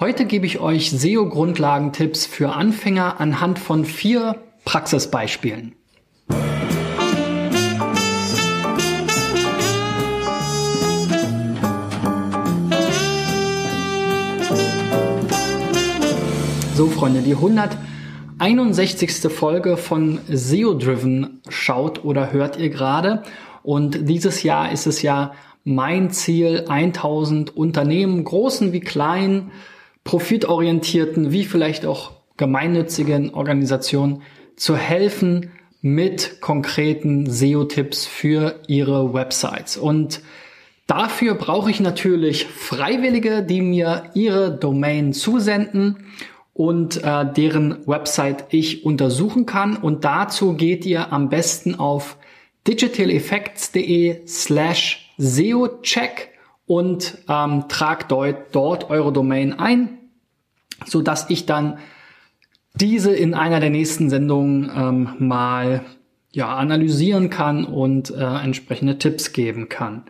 Heute gebe ich euch SEO-Grundlagentipps für Anfänger anhand von vier Praxisbeispielen. So, Freunde, die 161. Folge von SEO Driven schaut oder hört ihr gerade. Und dieses Jahr ist es ja mein Ziel, 1000 Unternehmen, großen wie kleinen, profitorientierten wie vielleicht auch gemeinnützigen Organisationen zu helfen mit konkreten SEO-Tipps für ihre Websites. Und dafür brauche ich natürlich Freiwillige, die mir ihre Domain zusenden und äh, deren Website ich untersuchen kann. Und dazu geht ihr am besten auf digitaleffects.de slash SEO-Check und ähm, tragt dort, dort eure Domain ein so dass ich dann diese in einer der nächsten Sendungen ähm, mal ja, analysieren kann und äh, entsprechende Tipps geben kann.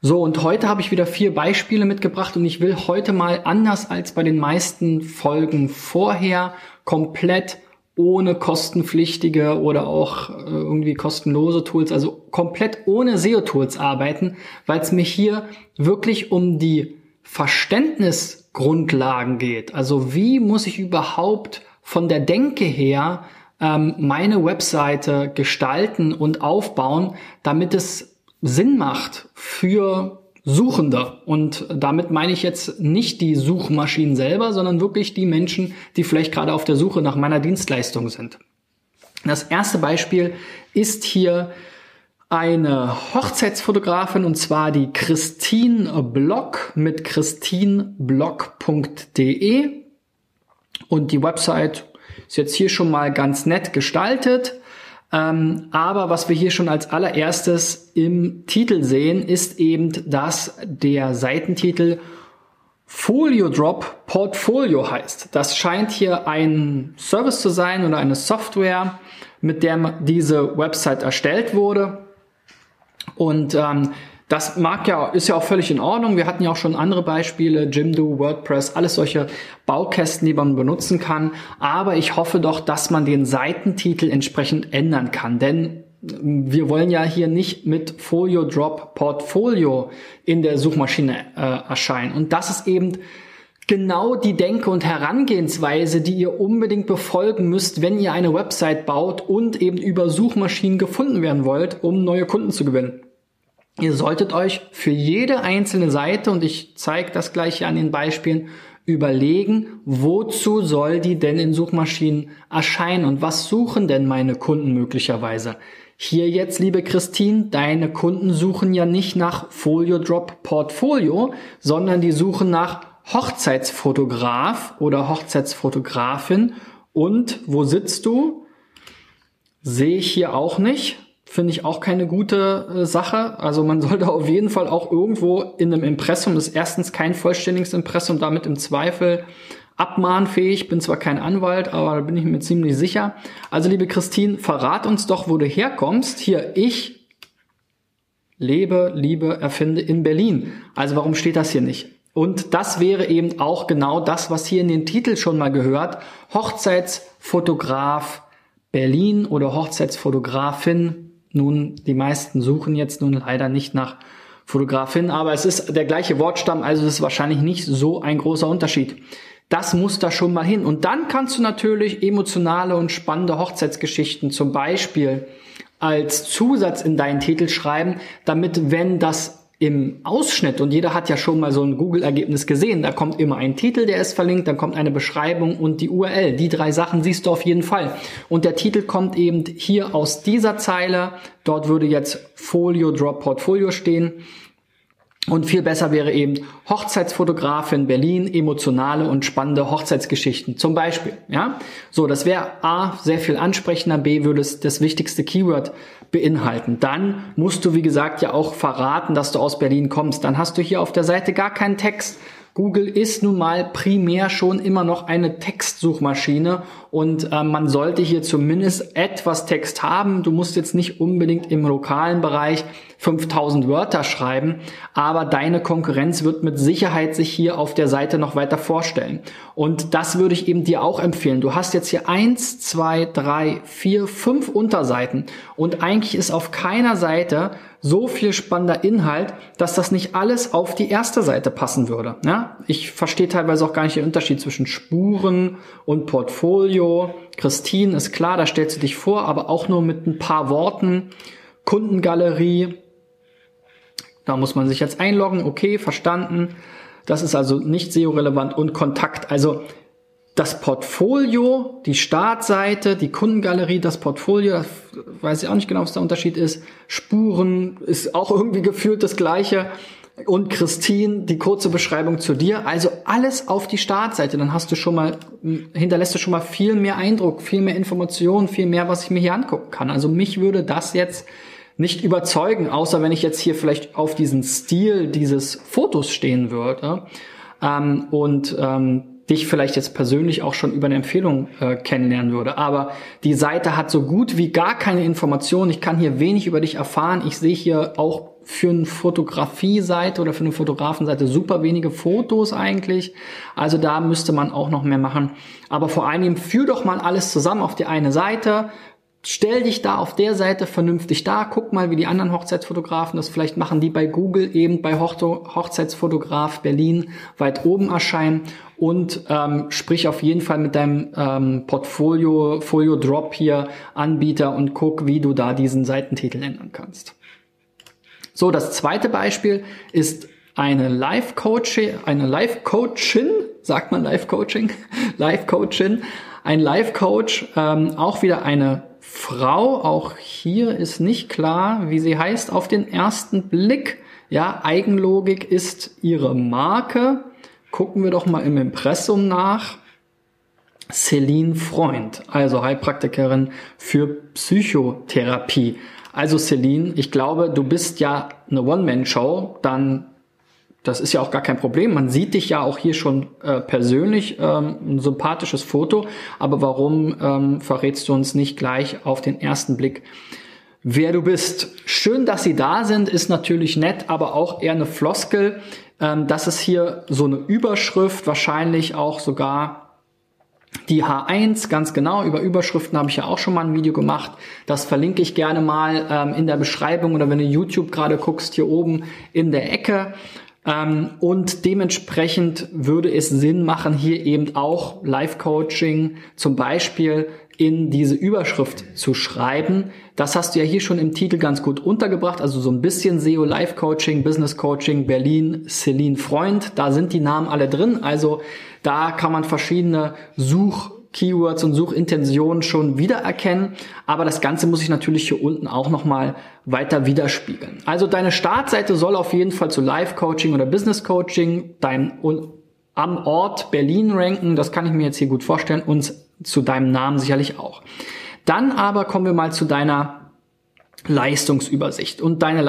So, und heute habe ich wieder vier Beispiele mitgebracht und ich will heute mal anders als bei den meisten Folgen vorher komplett ohne kostenpflichtige oder auch äh, irgendwie kostenlose Tools, also komplett ohne SEO-Tools arbeiten, weil es mir hier wirklich um die Verständnis Grundlagen geht. Also wie muss ich überhaupt von der Denke her ähm, meine Webseite gestalten und aufbauen, damit es Sinn macht für Suchende. Und damit meine ich jetzt nicht die Suchmaschinen selber, sondern wirklich die Menschen, die vielleicht gerade auf der Suche nach meiner Dienstleistung sind. Das erste Beispiel ist hier eine Hochzeitsfotografin und zwar die Christine Block mit christineblock.de und die Website ist jetzt hier schon mal ganz nett gestaltet. Ähm, aber was wir hier schon als allererstes im Titel sehen, ist eben, dass der Seitentitel Folio Drop Portfolio heißt. Das scheint hier ein Service zu sein oder eine Software, mit der diese Website erstellt wurde. Und ähm, das mag ja, ist ja auch völlig in Ordnung. Wir hatten ja auch schon andere Beispiele, Jimdo, WordPress, alles solche Baukästen, die man benutzen kann. Aber ich hoffe doch, dass man den Seitentitel entsprechend ändern kann. Denn wir wollen ja hier nicht mit Folio Drop Portfolio in der Suchmaschine äh, erscheinen. Und das ist eben genau die Denke und Herangehensweise, die ihr unbedingt befolgen müsst, wenn ihr eine Website baut und eben über Suchmaschinen gefunden werden wollt, um neue Kunden zu gewinnen. Ihr solltet euch für jede einzelne Seite, und ich zeige das gleich hier an den Beispielen, überlegen, wozu soll die denn in Suchmaschinen erscheinen und was suchen denn meine Kunden möglicherweise. Hier jetzt, liebe Christine, deine Kunden suchen ja nicht nach Folio Drop Portfolio, sondern die suchen nach Hochzeitsfotograf oder Hochzeitsfotografin. Und wo sitzt du? Sehe ich hier auch nicht finde ich auch keine gute äh, Sache. Also man sollte auf jeden Fall auch irgendwo in einem Impressum, das ist erstens kein vollständiges Impressum, damit im Zweifel abmahnfähig. Bin zwar kein Anwalt, aber da bin ich mir ziemlich sicher. Also liebe Christine, verrat uns doch, wo du herkommst. Hier, ich lebe, liebe, erfinde in Berlin. Also warum steht das hier nicht? Und das wäre eben auch genau das, was hier in den Titel schon mal gehört. Hochzeitsfotograf Berlin oder Hochzeitsfotografin nun, die meisten suchen jetzt nun leider nicht nach Fotografin, aber es ist der gleiche Wortstamm, also es ist wahrscheinlich nicht so ein großer Unterschied. Das muss da schon mal hin. Und dann kannst du natürlich emotionale und spannende Hochzeitsgeschichten zum Beispiel als Zusatz in deinen Titel schreiben, damit, wenn das im Ausschnitt, und jeder hat ja schon mal so ein Google-Ergebnis gesehen, da kommt immer ein Titel, der ist verlinkt, dann kommt eine Beschreibung und die URL. Die drei Sachen siehst du auf jeden Fall. Und der Titel kommt eben hier aus dieser Zeile. Dort würde jetzt Folio Drop Portfolio stehen. Und viel besser wäre eben Hochzeitsfotografin Berlin, emotionale und spannende Hochzeitsgeschichten zum Beispiel. Ja, so das wäre a sehr viel ansprechender, b würde es das wichtigste Keyword beinhalten. Dann musst du wie gesagt ja auch verraten, dass du aus Berlin kommst. Dann hast du hier auf der Seite gar keinen Text, Google ist nun mal primär schon immer noch eine Textsuchmaschine und äh, man sollte hier zumindest etwas Text haben. Du musst jetzt nicht unbedingt im lokalen Bereich 5000 Wörter schreiben, aber deine Konkurrenz wird mit Sicherheit sich hier auf der Seite noch weiter vorstellen. Und das würde ich eben dir auch empfehlen. Du hast jetzt hier eins, zwei, drei, vier, fünf Unterseiten und eigentlich ist auf keiner Seite so viel spannender Inhalt, dass das nicht alles auf die erste Seite passen würde. Ja? Ich verstehe teilweise auch gar nicht den Unterschied zwischen Spuren und Portfolio. Christine ist klar, da stellst du dich vor, aber auch nur mit ein paar Worten. Kundengalerie, da muss man sich jetzt einloggen, okay, verstanden. Das ist also nicht SEO-relevant und Kontakt. Also das Portfolio, die Startseite, die Kundengalerie, das Portfolio, das weiß ich auch nicht genau, was der Unterschied ist. Spuren ist auch irgendwie gefühlt das gleiche. Und Christine, die kurze Beschreibung zu dir. Also alles auf die Startseite. Dann hast du schon mal, hinterlässt du schon mal viel mehr Eindruck, viel mehr Informationen, viel mehr, was ich mir hier angucken kann. Also mich würde das jetzt nicht überzeugen, außer wenn ich jetzt hier vielleicht auf diesen Stil dieses Fotos stehen würde. Ähm, und ähm, dich vielleicht jetzt persönlich auch schon über eine Empfehlung äh, kennenlernen würde. Aber die Seite hat so gut wie gar keine Informationen. Ich kann hier wenig über dich erfahren. Ich sehe hier auch für eine Fotografie-Seite oder für eine Fotografenseite super wenige Fotos eigentlich. Also da müsste man auch noch mehr machen. Aber vor allem führ doch mal alles zusammen auf die eine Seite, stell dich da auf der Seite vernünftig da, guck mal, wie die anderen Hochzeitsfotografen das vielleicht machen, die bei Google eben bei Hochzeitsfotograf Berlin weit oben erscheinen. Und ähm, sprich auf jeden Fall mit deinem ähm, Portfolio, Folio Drop hier Anbieter und guck, wie du da diesen Seitentitel ändern kannst. So, das zweite Beispiel ist eine Live-Coaching, eine Live-Coachin, sagt man Live-Coaching, Live-Coachin, ein Live-Coach, ähm, auch wieder eine Frau, auch hier ist nicht klar, wie sie heißt auf den ersten Blick. Ja, Eigenlogik ist ihre Marke. Gucken wir doch mal im Impressum nach. Celine Freund, also Heilpraktikerin für Psychotherapie. Also Celine, ich glaube, du bist ja eine One-Man-Show, dann das ist ja auch gar kein Problem. Man sieht dich ja auch hier schon äh, persönlich, ähm, ein sympathisches Foto. Aber warum ähm, verrätst du uns nicht gleich auf den ersten Blick, wer du bist? Schön, dass sie da sind, ist natürlich nett, aber auch eher eine Floskel. Ähm, das ist hier so eine Überschrift, wahrscheinlich auch sogar die H1, ganz genau, über Überschriften habe ich ja auch schon mal ein Video gemacht. Das verlinke ich gerne mal ähm, in der Beschreibung oder wenn du YouTube gerade guckst, hier oben in der Ecke. Ähm, und dementsprechend würde es Sinn machen, hier eben auch Live-Coaching zum Beispiel in diese Überschrift zu schreiben. Das hast du ja hier schon im Titel ganz gut untergebracht, also so ein bisschen SEO Live Coaching, Business Coaching, Berlin, Celine Freund, da sind die Namen alle drin, also da kann man verschiedene Such Keywords und Suchintentionen schon wiedererkennen, aber das Ganze muss ich natürlich hier unten auch nochmal weiter widerspiegeln. Also deine Startseite soll auf jeden Fall zu Live-Coaching oder Business-Coaching dein, am Ort Berlin ranken, das kann ich mir jetzt hier gut vorstellen und zu deinem Namen sicherlich auch. Dann aber kommen wir mal zu deiner Leistungsübersicht und deine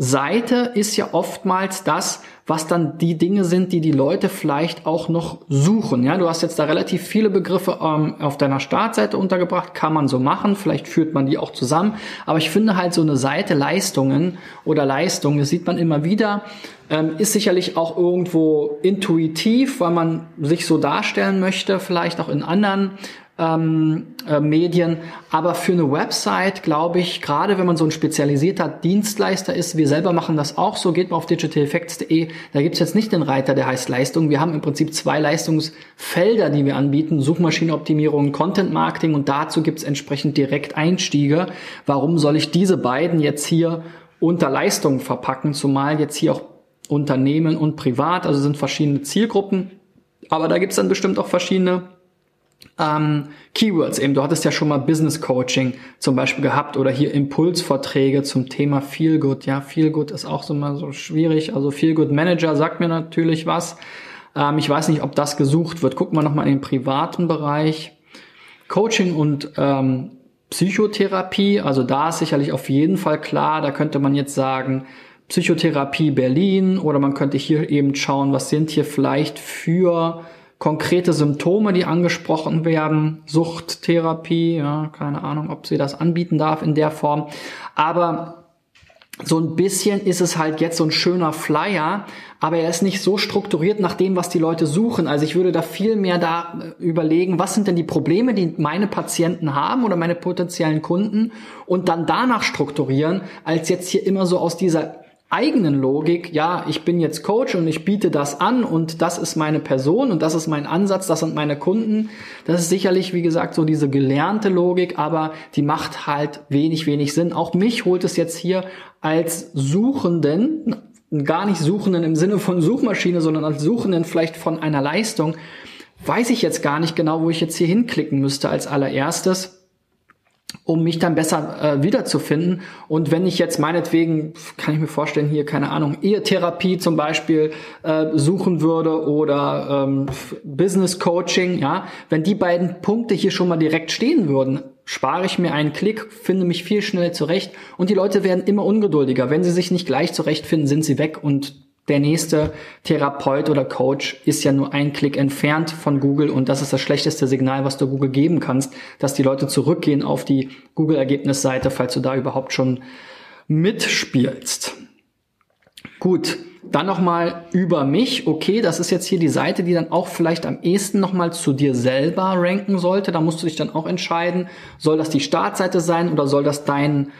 Leistungsseite ist ja oftmals das, was dann die Dinge sind, die die Leute vielleicht auch noch suchen. Ja, du hast jetzt da relativ viele Begriffe ähm, auf deiner Startseite untergebracht, kann man so machen, vielleicht führt man die auch zusammen, aber ich finde halt so eine Seite Leistungen oder Leistungen, das sieht man immer wieder, ähm, ist sicherlich auch irgendwo intuitiv, weil man sich so darstellen möchte, vielleicht auch in anderen ähm, äh, Medien. Aber für eine Website, glaube ich, gerade wenn man so ein spezialisierter Dienstleister ist, wir selber machen das auch so, geht mal auf digitaleffects.de, da gibt's jetzt nicht den Reiter, der heißt Leistung. Wir haben im Prinzip zwei Leistungsfelder, die wir anbieten, Suchmaschinenoptimierung, Content Marketing und dazu gibt's entsprechend direkt Einstiege. Warum soll ich diese beiden jetzt hier unter Leistung verpacken, zumal jetzt hier auch Unternehmen und Privat, also sind verschiedene Zielgruppen. Aber da gibt's dann bestimmt auch verschiedene ähm, Keywords eben. Du hattest ja schon mal Business Coaching zum Beispiel gehabt oder hier Impulsvorträge zum Thema Feel Good. Ja, Feel Good ist auch so mal so schwierig. Also Feel Good Manager sagt mir natürlich was. Ähm, ich weiß nicht, ob das gesucht wird. Gucken wir nochmal in den privaten Bereich. Coaching und ähm, Psychotherapie, also da ist sicherlich auf jeden Fall klar, da könnte man jetzt sagen, Psychotherapie Berlin oder man könnte hier eben schauen, was sind hier vielleicht für konkrete Symptome, die angesprochen werden. Suchttherapie, ja, keine Ahnung, ob sie das anbieten darf in der Form. Aber so ein bisschen ist es halt jetzt so ein schöner Flyer, aber er ist nicht so strukturiert nach dem, was die Leute suchen. Also ich würde da viel mehr da äh, überlegen, was sind denn die Probleme, die meine Patienten haben oder meine potenziellen Kunden und dann danach strukturieren, als jetzt hier immer so aus dieser eigenen Logik, ja, ich bin jetzt Coach und ich biete das an und das ist meine Person und das ist mein Ansatz, das sind meine Kunden. Das ist sicherlich, wie gesagt, so diese gelernte Logik, aber die macht halt wenig, wenig Sinn. Auch mich holt es jetzt hier als Suchenden, gar nicht Suchenden im Sinne von Suchmaschine, sondern als Suchenden vielleicht von einer Leistung, weiß ich jetzt gar nicht genau, wo ich jetzt hier hinklicken müsste als allererstes um mich dann besser äh, wiederzufinden. Und wenn ich jetzt meinetwegen, kann ich mir vorstellen, hier, keine Ahnung, Ehetherapie zum Beispiel äh, suchen würde oder ähm, Business Coaching, ja, wenn die beiden Punkte hier schon mal direkt stehen würden, spare ich mir einen Klick, finde mich viel schneller zurecht und die Leute werden immer ungeduldiger. Wenn sie sich nicht gleich zurechtfinden, sind sie weg und der nächste Therapeut oder Coach ist ja nur ein Klick entfernt von Google und das ist das schlechteste Signal, was du Google geben kannst, dass die Leute zurückgehen auf die Google-Ergebnisseite, falls du da überhaupt schon mitspielst. Gut, dann nochmal über mich. Okay, das ist jetzt hier die Seite, die dann auch vielleicht am ehesten nochmal zu dir selber ranken sollte. Da musst du dich dann auch entscheiden, soll das die Startseite sein oder soll das dein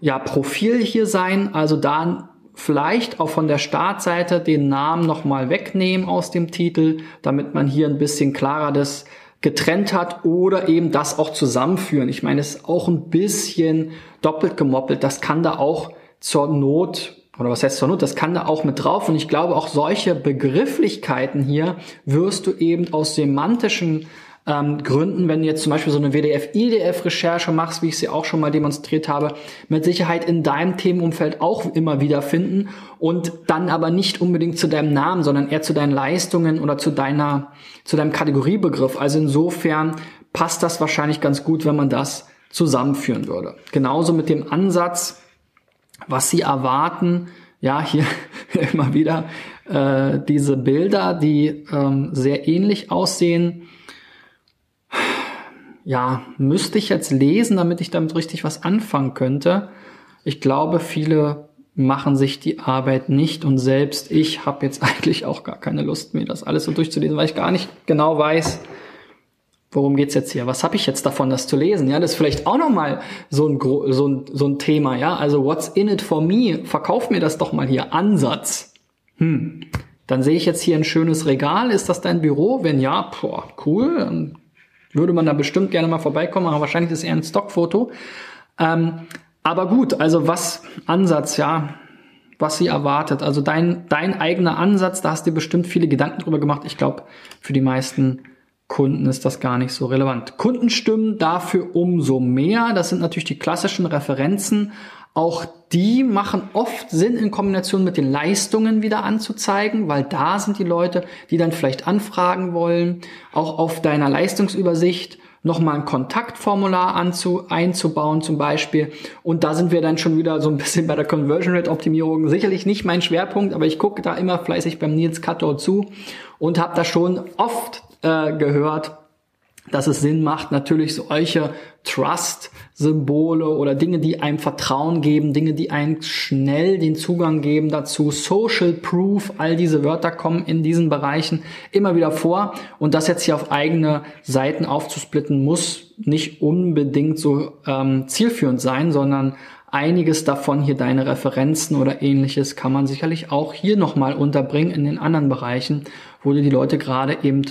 ja, Profil hier sein? Also da vielleicht auch von der Startseite den Namen nochmal wegnehmen aus dem Titel, damit man hier ein bisschen klarer das getrennt hat oder eben das auch zusammenführen. Ich meine, es ist auch ein bisschen doppelt gemoppelt. Das kann da auch zur Not oder was heißt zur Not, das kann da auch mit drauf. Und ich glaube, auch solche Begrifflichkeiten hier wirst du eben aus semantischen ähm, Gründen, wenn du jetzt zum Beispiel so eine WDF-IDF-Recherche machst, wie ich sie auch schon mal demonstriert habe, mit Sicherheit in deinem Themenumfeld auch immer wieder finden und dann aber nicht unbedingt zu deinem Namen, sondern eher zu deinen Leistungen oder zu deiner, zu deinem Kategoriebegriff. Also insofern passt das wahrscheinlich ganz gut, wenn man das zusammenführen würde. Genauso mit dem Ansatz, was sie erwarten, ja, hier immer wieder äh, diese Bilder, die ähm, sehr ähnlich aussehen ja, müsste ich jetzt lesen, damit ich damit richtig was anfangen könnte. Ich glaube, viele machen sich die Arbeit nicht und selbst ich habe jetzt eigentlich auch gar keine Lust, mir das alles so durchzulesen, weil ich gar nicht genau weiß, worum geht's jetzt hier? Was habe ich jetzt davon, das zu lesen? Ja, das ist vielleicht auch nochmal so ein, so, ein, so ein Thema, ja. Also what's in it for me? Verkauf mir das doch mal hier. Ansatz. Hm. Dann sehe ich jetzt hier ein schönes Regal. Ist das dein Büro? Wenn ja, boah, cool. Dann würde man da bestimmt gerne mal vorbeikommen, aber wahrscheinlich ist es eher ein Stockfoto. Ähm, aber gut, also was Ansatz, ja, was sie erwartet. Also dein, dein eigener Ansatz, da hast du bestimmt viele Gedanken drüber gemacht. Ich glaube, für die meisten Kunden ist das gar nicht so relevant. Kundenstimmen dafür umso mehr. Das sind natürlich die klassischen Referenzen auch die machen oft Sinn in Kombination mit den Leistungen wieder anzuzeigen, weil da sind die Leute, die dann vielleicht anfragen wollen, auch auf deiner Leistungsübersicht nochmal ein Kontaktformular anzu, einzubauen zum Beispiel. Und da sind wir dann schon wieder so ein bisschen bei der Conversion Rate Optimierung. Sicherlich nicht mein Schwerpunkt, aber ich gucke da immer fleißig beim Nils Kator zu und habe da schon oft äh, gehört, dass es Sinn macht, natürlich solche Trust-Symbole oder Dinge, die einem Vertrauen geben, Dinge, die einem schnell den Zugang geben dazu. Social Proof, all diese Wörter kommen in diesen Bereichen immer wieder vor. Und das jetzt hier auf eigene Seiten aufzusplitten, muss nicht unbedingt so ähm, zielführend sein, sondern einiges davon hier deine Referenzen oder ähnliches kann man sicherlich auch hier nochmal unterbringen in den anderen Bereichen, wo du die Leute gerade eben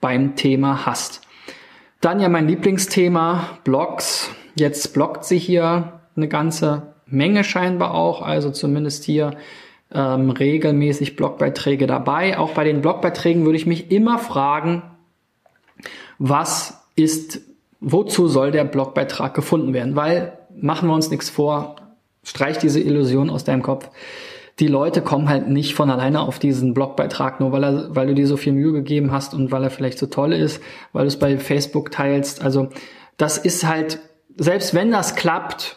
beim Thema hast. Dann ja mein Lieblingsthema, Blogs. Jetzt bloggt sie hier eine ganze Menge scheinbar auch, also zumindest hier ähm, regelmäßig Blogbeiträge dabei. Auch bei den Blogbeiträgen würde ich mich immer fragen, was ist, wozu soll der Blogbeitrag gefunden werden? Weil, machen wir uns nichts vor, streich diese Illusion aus deinem Kopf die Leute kommen halt nicht von alleine auf diesen Blogbeitrag, nur weil er, weil du dir so viel Mühe gegeben hast und weil er vielleicht so toll ist, weil du es bei Facebook teilst. Also das ist halt, selbst wenn das klappt,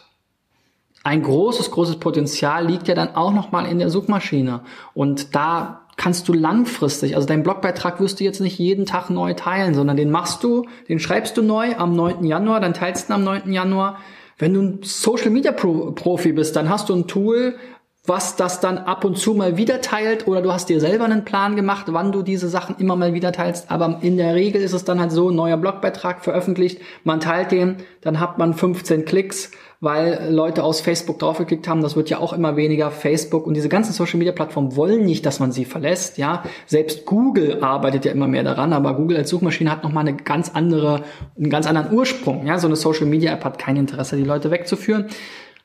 ein großes, großes Potenzial liegt ja dann auch nochmal in der Suchmaschine. Und da kannst du langfristig, also deinen Blogbeitrag wirst du jetzt nicht jeden Tag neu teilen, sondern den machst du, den schreibst du neu am 9. Januar, dann teilst du ihn am 9. Januar. Wenn du ein Social Media Profi bist, dann hast du ein Tool, was das dann ab und zu mal wieder teilt oder du hast dir selber einen Plan gemacht, wann du diese Sachen immer mal wieder teilst. Aber in der Regel ist es dann halt so, neuer Blogbeitrag veröffentlicht, man teilt den, dann hat man 15 Klicks, weil Leute aus Facebook draufgeklickt haben. Das wird ja auch immer weniger. Facebook und diese ganzen Social Media Plattformen wollen nicht, dass man sie verlässt. Ja, selbst Google arbeitet ja immer mehr daran, aber Google als Suchmaschine hat nochmal eine ganz andere, einen ganz anderen Ursprung. Ja, so eine Social Media App hat kein Interesse, die Leute wegzuführen.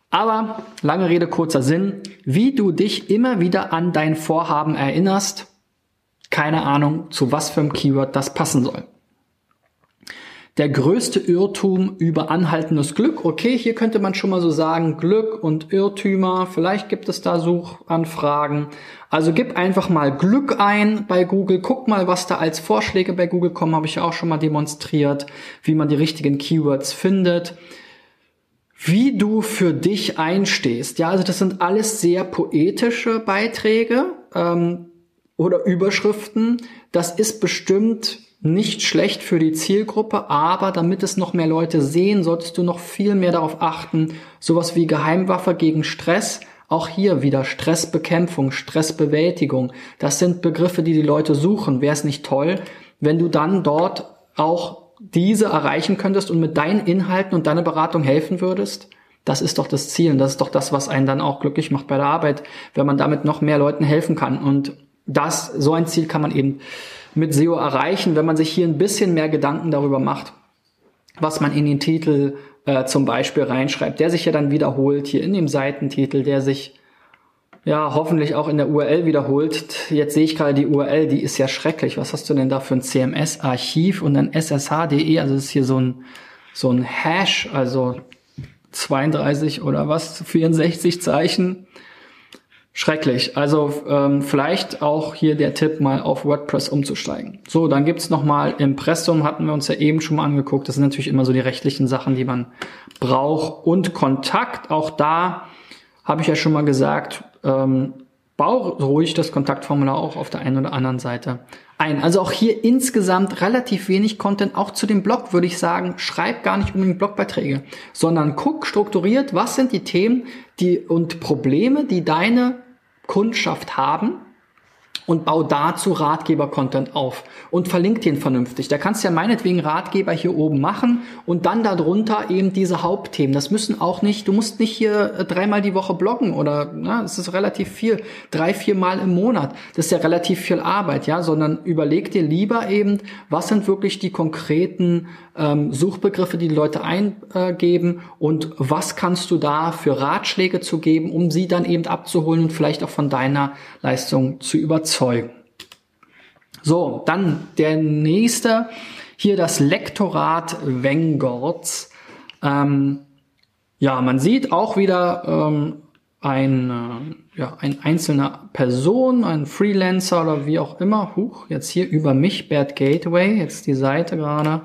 Aber lange Rede, kurzer Sinn, wie du dich immer wieder an dein Vorhaben erinnerst, keine Ahnung, zu was für einem Keyword das passen soll. Der größte Irrtum über anhaltendes Glück. Okay, hier könnte man schon mal so sagen, Glück und Irrtümer. Vielleicht gibt es da Suchanfragen. Also gib einfach mal Glück ein bei Google. Guck mal, was da als Vorschläge bei Google kommen. Habe ich ja auch schon mal demonstriert, wie man die richtigen Keywords findet wie du für dich einstehst. Ja, also das sind alles sehr poetische Beiträge ähm, oder Überschriften. Das ist bestimmt nicht schlecht für die Zielgruppe, aber damit es noch mehr Leute sehen, solltest du noch viel mehr darauf achten, sowas wie Geheimwaffe gegen Stress. Auch hier wieder Stressbekämpfung, Stressbewältigung. Das sind Begriffe, die die Leute suchen. Wäre es nicht toll, wenn du dann dort auch diese erreichen könntest und mit deinen Inhalten und deiner Beratung helfen würdest, das ist doch das Ziel und das ist doch das, was einen dann auch glücklich macht bei der Arbeit, wenn man damit noch mehr Leuten helfen kann. Und das, so ein Ziel kann man eben mit SEO erreichen, wenn man sich hier ein bisschen mehr Gedanken darüber macht, was man in den Titel äh, zum Beispiel reinschreibt, der sich ja dann wiederholt hier in dem Seitentitel, der sich ja, hoffentlich auch in der URL wiederholt. Jetzt sehe ich gerade die URL, die ist ja schrecklich. Was hast du denn da für ein CMS-Archiv und dann ssh.de? Also das ist hier so ein, so ein Hash, also 32 oder was, 64 Zeichen. Schrecklich. Also ähm, vielleicht auch hier der Tipp, mal auf WordPress umzusteigen. So, dann gibt's nochmal Impressum, hatten wir uns ja eben schon mal angeguckt. Das sind natürlich immer so die rechtlichen Sachen, die man braucht. Und Kontakt, auch da habe ich ja schon mal gesagt, ähm, bau ruhig das Kontaktformular auch auf der einen oder anderen Seite ein. Also auch hier insgesamt relativ wenig Content. Auch zu dem Blog würde ich sagen, schreib gar nicht unbedingt Blogbeiträge, sondern guck strukturiert, was sind die Themen die, und Probleme, die deine Kundschaft haben und bau dazu Ratgeber-Content auf und verlink den vernünftig. Da kannst du ja meinetwegen Ratgeber hier oben machen und dann darunter eben diese Hauptthemen. Das müssen auch nicht, du musst nicht hier äh, dreimal die Woche bloggen oder, na, es ist relativ viel, drei, vier Mal im Monat. Das ist ja relativ viel Arbeit, ja, sondern überleg dir lieber eben, was sind wirklich die konkreten ähm, Suchbegriffe, die die Leute eingeben und was kannst du da für Ratschläge zu geben, um sie dann eben abzuholen und vielleicht auch von deiner Leistung zu überzeugen. So, dann der nächste, hier das Lektorat Wengorts. Ähm, ja, man sieht auch wieder ähm, ein, äh, ja, ein einzelner Person, ein Freelancer oder wie auch immer. Huch, jetzt hier über mich, Bad Gateway, jetzt die Seite gerade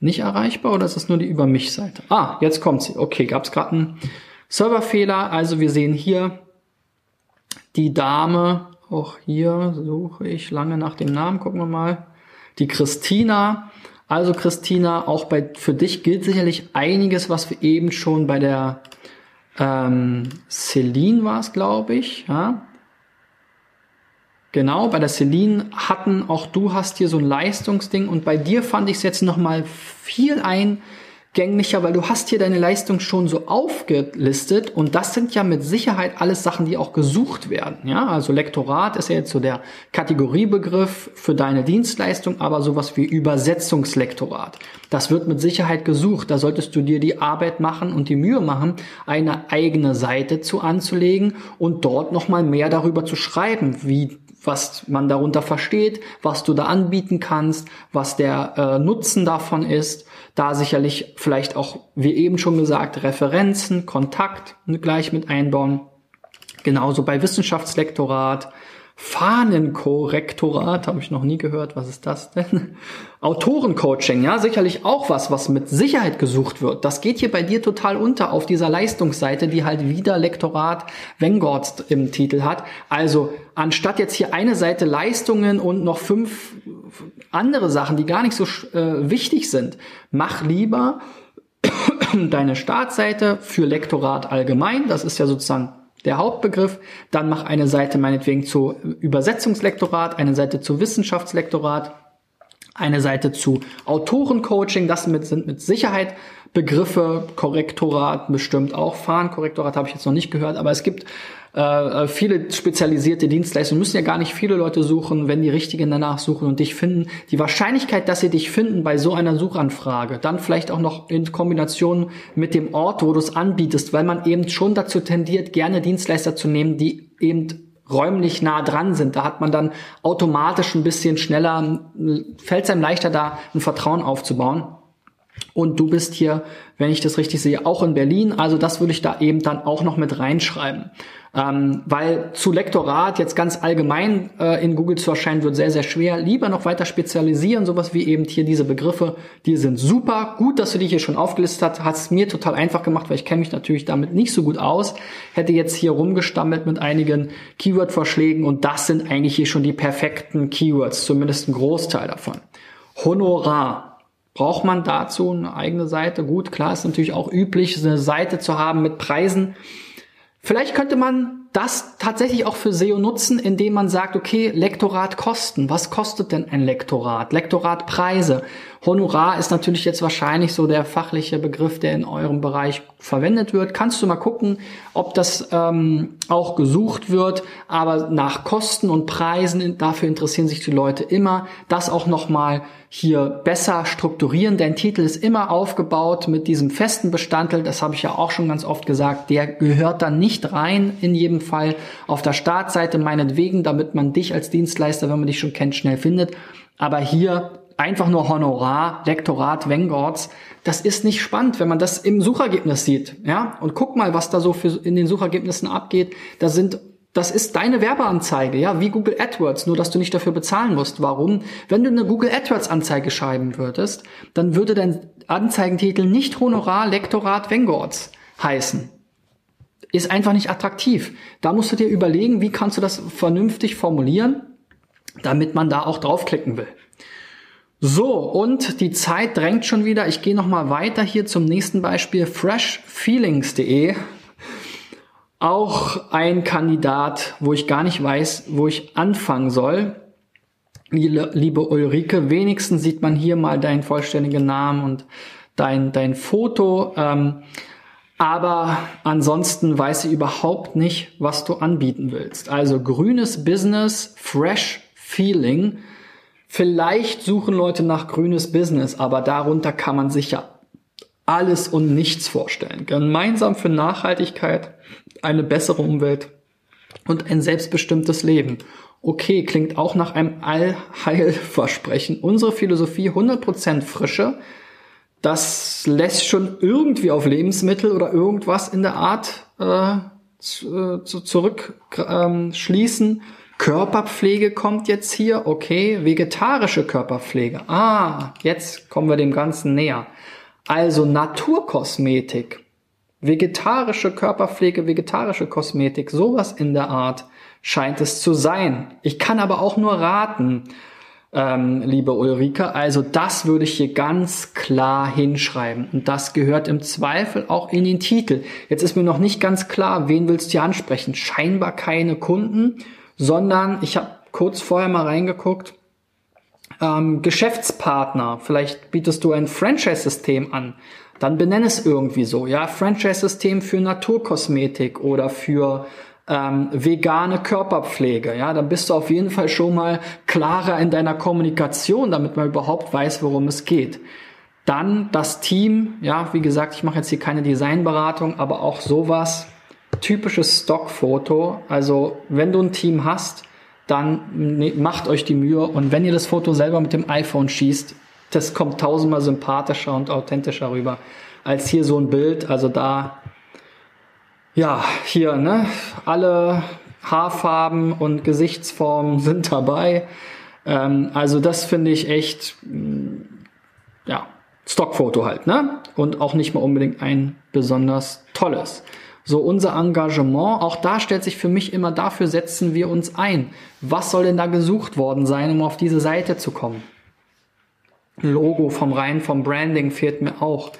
nicht erreichbar oder ist es nur die Über mich Seite? Ah, jetzt kommt sie. Okay, gab es gerade einen Serverfehler. Also wir sehen hier die Dame. Auch hier suche ich lange nach dem Namen. Gucken wir mal. Die Christina. Also Christina, auch bei für dich gilt sicherlich einiges, was wir eben schon bei der ähm, Celine war es, glaube ich. Ja? Genau, bei der Celine hatten auch du hast hier so ein Leistungsding und bei dir fand ich es jetzt noch mal viel eingänglicher, weil du hast hier deine Leistung schon so aufgelistet und das sind ja mit Sicherheit alles Sachen, die auch gesucht werden. Ja, also Lektorat ist ja jetzt so der Kategoriebegriff für deine Dienstleistung, aber sowas wie Übersetzungslektorat. Das wird mit Sicherheit gesucht. Da solltest du dir die Arbeit machen und die Mühe machen, eine eigene Seite zu anzulegen und dort noch mal mehr darüber zu schreiben, wie was man darunter versteht, was du da anbieten kannst, was der äh, Nutzen davon ist. Da sicherlich vielleicht auch, wie eben schon gesagt, Referenzen, Kontakt gleich mit einbauen. Genauso bei Wissenschaftslektorat Fahnenkorrektorat, habe ich noch nie gehört. Was ist das denn? Autorencoaching, ja, sicherlich auch was, was mit Sicherheit gesucht wird. Das geht hier bei dir total unter auf dieser Leistungsseite, die halt wieder Lektorat Vanguard im Titel hat. Also anstatt jetzt hier eine Seite Leistungen und noch fünf andere Sachen, die gar nicht so äh, wichtig sind, mach lieber deine Startseite für Lektorat allgemein. Das ist ja sozusagen der Hauptbegriff. Dann mach eine Seite meinetwegen zu Übersetzungslektorat, eine Seite zu Wissenschaftslektorat, eine Seite zu Autorencoaching. Das sind mit Sicherheit Begriffe, Korrektorat bestimmt auch. Fahrenkorrektorat habe ich jetzt noch nicht gehört, aber es gibt äh, viele spezialisierte Dienstleistungen müssen ja gar nicht viele Leute suchen, wenn die richtigen danach suchen und dich finden. Die Wahrscheinlichkeit, dass sie dich finden bei so einer Suchanfrage, dann vielleicht auch noch in Kombination mit dem Ort, wo du es anbietest, weil man eben schon dazu tendiert, gerne Dienstleister zu nehmen, die eben räumlich nah dran sind. Da hat man dann automatisch ein bisschen schneller, fällt es einem leichter da, ein Vertrauen aufzubauen. Und du bist hier, wenn ich das richtig sehe, auch in Berlin. Also das würde ich da eben dann auch noch mit reinschreiben. Ähm, weil zu Lektorat jetzt ganz allgemein äh, in Google zu erscheinen wird sehr, sehr schwer. Lieber noch weiter spezialisieren, sowas wie eben hier diese Begriffe, die sind super. Gut, dass du die hier schon aufgelistet hast. Hat es mir total einfach gemacht, weil ich kenne mich natürlich damit nicht so gut aus. Hätte jetzt hier rumgestammelt mit einigen Keyword-Vorschlägen und das sind eigentlich hier schon die perfekten Keywords, zumindest ein Großteil davon. Honorar. Braucht man dazu eine eigene Seite? Gut, klar ist natürlich auch üblich, eine Seite zu haben mit Preisen. Vielleicht könnte man das tatsächlich auch für SEO nutzen, indem man sagt, okay, Lektorat kosten. Was kostet denn ein Lektorat? Lektorat Preise. Honorar ist natürlich jetzt wahrscheinlich so der fachliche Begriff, der in eurem Bereich verwendet wird. Kannst du mal gucken, ob das ähm, auch gesucht wird. Aber nach Kosten und Preisen, dafür interessieren sich die Leute immer. Das auch nochmal hier besser strukturieren. Dein Titel ist immer aufgebaut mit diesem festen Bestandteil. Das habe ich ja auch schon ganz oft gesagt. Der gehört dann nicht rein in jedem Fall auf der Startseite meinetwegen, damit man dich als Dienstleister, wenn man dich schon kennt, schnell findet. Aber hier einfach nur Honorar, Lektorat, Vanguards, das ist nicht spannend, wenn man das im Suchergebnis sieht, ja? Und guck mal, was da so für in den Suchergebnissen abgeht. Da sind das ist deine Werbeanzeige, ja, wie Google AdWords, nur dass du nicht dafür bezahlen musst. Warum? Wenn du eine Google AdWords Anzeige schreiben würdest, dann würde dein Anzeigentitel nicht Honorar, Lektorat, Vanguards heißen ist einfach nicht attraktiv. Da musst du dir überlegen, wie kannst du das vernünftig formulieren, damit man da auch draufklicken will. So, und die Zeit drängt schon wieder. Ich gehe nochmal weiter hier zum nächsten Beispiel. freshfeelings.de. Auch ein Kandidat, wo ich gar nicht weiß, wo ich anfangen soll. Liebe Ulrike, wenigstens sieht man hier mal deinen vollständigen Namen und dein, dein Foto. Ähm, aber ansonsten weiß sie überhaupt nicht, was du anbieten willst. Also grünes Business, fresh feeling. Vielleicht suchen Leute nach grünes Business, aber darunter kann man sich ja alles und nichts vorstellen. Gemeinsam für Nachhaltigkeit, eine bessere Umwelt und ein selbstbestimmtes Leben. Okay, klingt auch nach einem Allheilversprechen. Unsere Philosophie 100% Frische, das lässt schon irgendwie auf Lebensmittel oder irgendwas in der Art äh, zu, äh, zurückschließen. Ähm, Körperpflege kommt jetzt hier, okay, vegetarische Körperpflege. Ah, jetzt kommen wir dem Ganzen näher. Also Naturkosmetik, vegetarische Körperpflege, vegetarische Kosmetik, sowas in der Art scheint es zu sein. Ich kann aber auch nur raten ähm, liebe Ulrike. Also das würde ich hier ganz klar hinschreiben. Und das gehört im Zweifel auch in den Titel. Jetzt ist mir noch nicht ganz klar, wen willst du hier ansprechen? Scheinbar keine Kunden, sondern ich habe kurz vorher mal reingeguckt. Ähm, Geschäftspartner, vielleicht bietest du ein Franchise-System an, dann benenne es irgendwie so, ja, Franchise-System für Naturkosmetik oder für ähm, vegane Körperpflege. Ja, dann bist du auf jeden Fall schon mal klarer in deiner Kommunikation, damit man überhaupt weiß, worum es geht. Dann das Team. Ja, wie gesagt, ich mache jetzt hier keine Designberatung, aber auch sowas. Typisches Stockfoto. Also, wenn du ein Team hast, dann ne, macht euch die Mühe und wenn ihr das Foto selber mit dem iPhone schießt, das kommt tausendmal sympathischer und authentischer rüber als hier so ein Bild. Also da ja, hier, ne, alle Haarfarben und Gesichtsformen sind dabei. Ähm, also das finde ich echt, mm, ja, Stockfoto halt, ne? Und auch nicht mal unbedingt ein besonders tolles. So unser Engagement, auch da stellt sich für mich immer, dafür setzen wir uns ein. Was soll denn da gesucht worden sein, um auf diese Seite zu kommen? Logo vom rein vom Branding fehlt mir auch.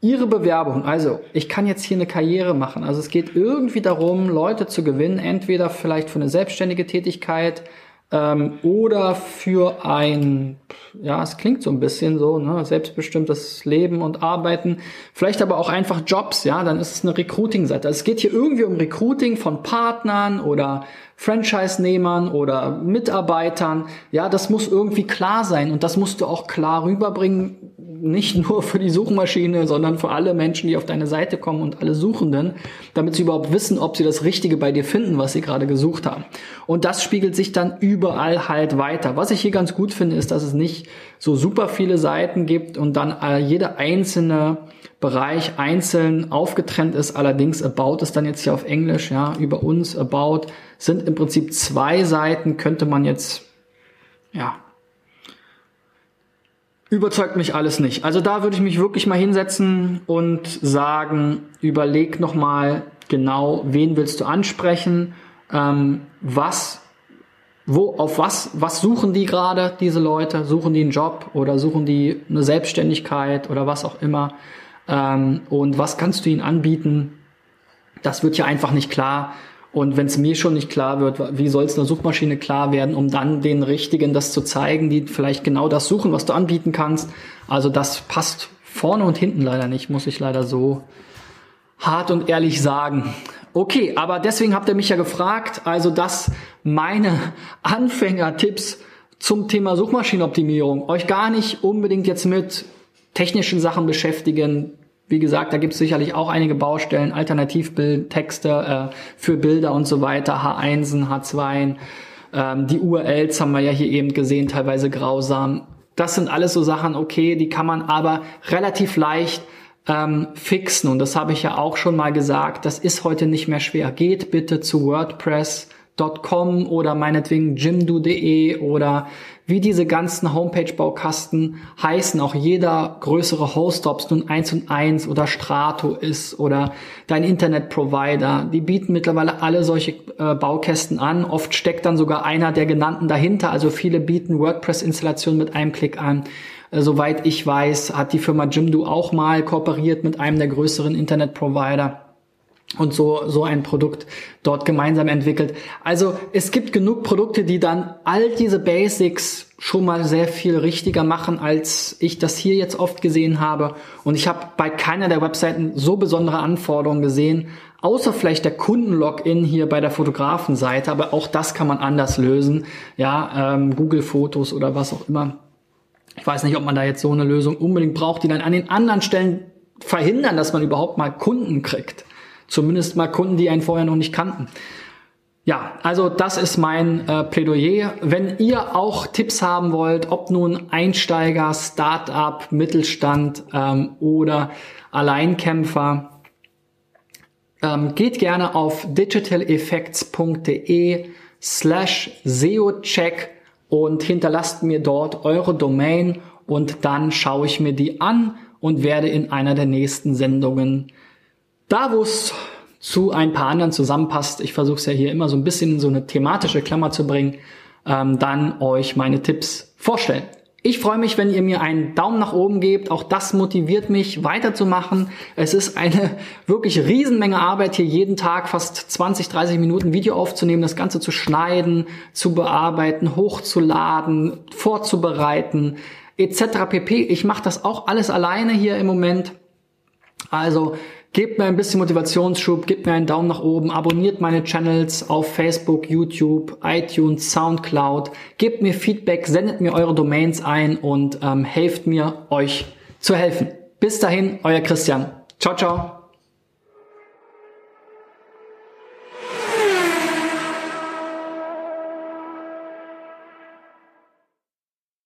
Ihre Bewerbung, also ich kann jetzt hier eine Karriere machen. Also es geht irgendwie darum, Leute zu gewinnen, entweder vielleicht für eine selbstständige Tätigkeit, ähm, oder für ein, ja, es klingt so ein bisschen so, ne, selbstbestimmtes Leben und Arbeiten, vielleicht aber auch einfach Jobs, ja, dann ist es eine Recruiting-Seite. Also es geht hier irgendwie um Recruiting von Partnern oder Franchise-Nehmern oder Mitarbeitern. Ja, das muss irgendwie klar sein und das musst du auch klar rüberbringen, nicht nur für die Suchmaschine, sondern für alle Menschen, die auf deine Seite kommen und alle Suchenden, damit sie überhaupt wissen, ob sie das Richtige bei dir finden, was sie gerade gesucht haben. Und das spiegelt sich dann überall halt weiter. Was ich hier ganz gut finde, ist, dass es nicht so super viele Seiten gibt und dann äh, jeder einzelne Bereich einzeln aufgetrennt ist. Allerdings About ist dann jetzt hier auf Englisch, ja, über uns About sind im Prinzip zwei Seiten, könnte man jetzt, ja, überzeugt mich alles nicht. Also da würde ich mich wirklich mal hinsetzen und sagen, überleg nochmal genau, wen willst du ansprechen, ähm, was, wo, auf was, was suchen die gerade, diese Leute? Suchen die einen Job oder suchen die eine Selbstständigkeit oder was auch immer? Ähm, und was kannst du ihnen anbieten? Das wird ja einfach nicht klar. Und wenn es mir schon nicht klar wird, wie soll es einer Suchmaschine klar werden, um dann den Richtigen das zu zeigen, die vielleicht genau das suchen, was du anbieten kannst. Also das passt vorne und hinten leider nicht, muss ich leider so hart und ehrlich sagen. Okay, aber deswegen habt ihr mich ja gefragt, also dass meine Anfängertipps zum Thema Suchmaschinenoptimierung euch gar nicht unbedingt jetzt mit technischen Sachen beschäftigen, wie gesagt, da gibt es sicherlich auch einige Baustellen, Alternativbildtexte äh, für Bilder und so weiter, H1, H2. Ähm, die URLs haben wir ja hier eben gesehen, teilweise grausam. Das sind alles so Sachen, okay, die kann man aber relativ leicht ähm, fixen. Und das habe ich ja auch schon mal gesagt. Das ist heute nicht mehr schwer. Geht bitte zu WordPress.com oder meinetwegen jimdo.de oder wie diese ganzen Homepage-Baukasten heißen, auch jeder größere Host, ob es nun 1 und 1 oder Strato ist oder dein Internetprovider, die bieten mittlerweile alle solche äh, Baukästen an. Oft steckt dann sogar einer der genannten dahinter. Also viele bieten WordPress-Installationen mit einem Klick an. Äh, soweit ich weiß, hat die Firma Jimdo auch mal kooperiert mit einem der größeren Internetprovider und so, so ein Produkt dort gemeinsam entwickelt. Also es gibt genug Produkte, die dann all diese Basics schon mal sehr viel richtiger machen, als ich das hier jetzt oft gesehen habe. Und ich habe bei keiner der Webseiten so besondere Anforderungen gesehen, außer vielleicht der Kundenlogin hier bei der Fotografenseite. Aber auch das kann man anders lösen. Ja, ähm, Google Fotos oder was auch immer. Ich weiß nicht, ob man da jetzt so eine Lösung unbedingt braucht, die dann an den anderen Stellen verhindern, dass man überhaupt mal Kunden kriegt. Zumindest mal Kunden, die einen vorher noch nicht kannten. Ja, also das ist mein äh, Plädoyer. Wenn ihr auch Tipps haben wollt, ob nun Einsteiger, Start-up, Mittelstand ähm, oder Alleinkämpfer, ähm, geht gerne auf digitaleffects.de slash SEO-Check und hinterlasst mir dort eure Domain und dann schaue ich mir die an und werde in einer der nächsten Sendungen da, wo es zu ein paar anderen zusammenpasst, ich versuche es ja hier immer so ein bisschen in so eine thematische Klammer zu bringen, ähm, dann euch meine Tipps vorstellen. Ich freue mich, wenn ihr mir einen Daumen nach oben gebt. Auch das motiviert mich weiterzumachen. Es ist eine wirklich Riesenmenge Arbeit, hier jeden Tag fast 20, 30 Minuten Video aufzunehmen, das Ganze zu schneiden, zu bearbeiten, hochzuladen, vorzubereiten, etc. pp. Ich mache das auch alles alleine hier im Moment. Also Gebt mir ein bisschen Motivationsschub, gebt mir einen Daumen nach oben, abonniert meine Channels auf Facebook, YouTube, iTunes, Soundcloud, gebt mir Feedback, sendet mir eure Domains ein und ähm, helft mir, euch zu helfen. Bis dahin, euer Christian. Ciao, ciao.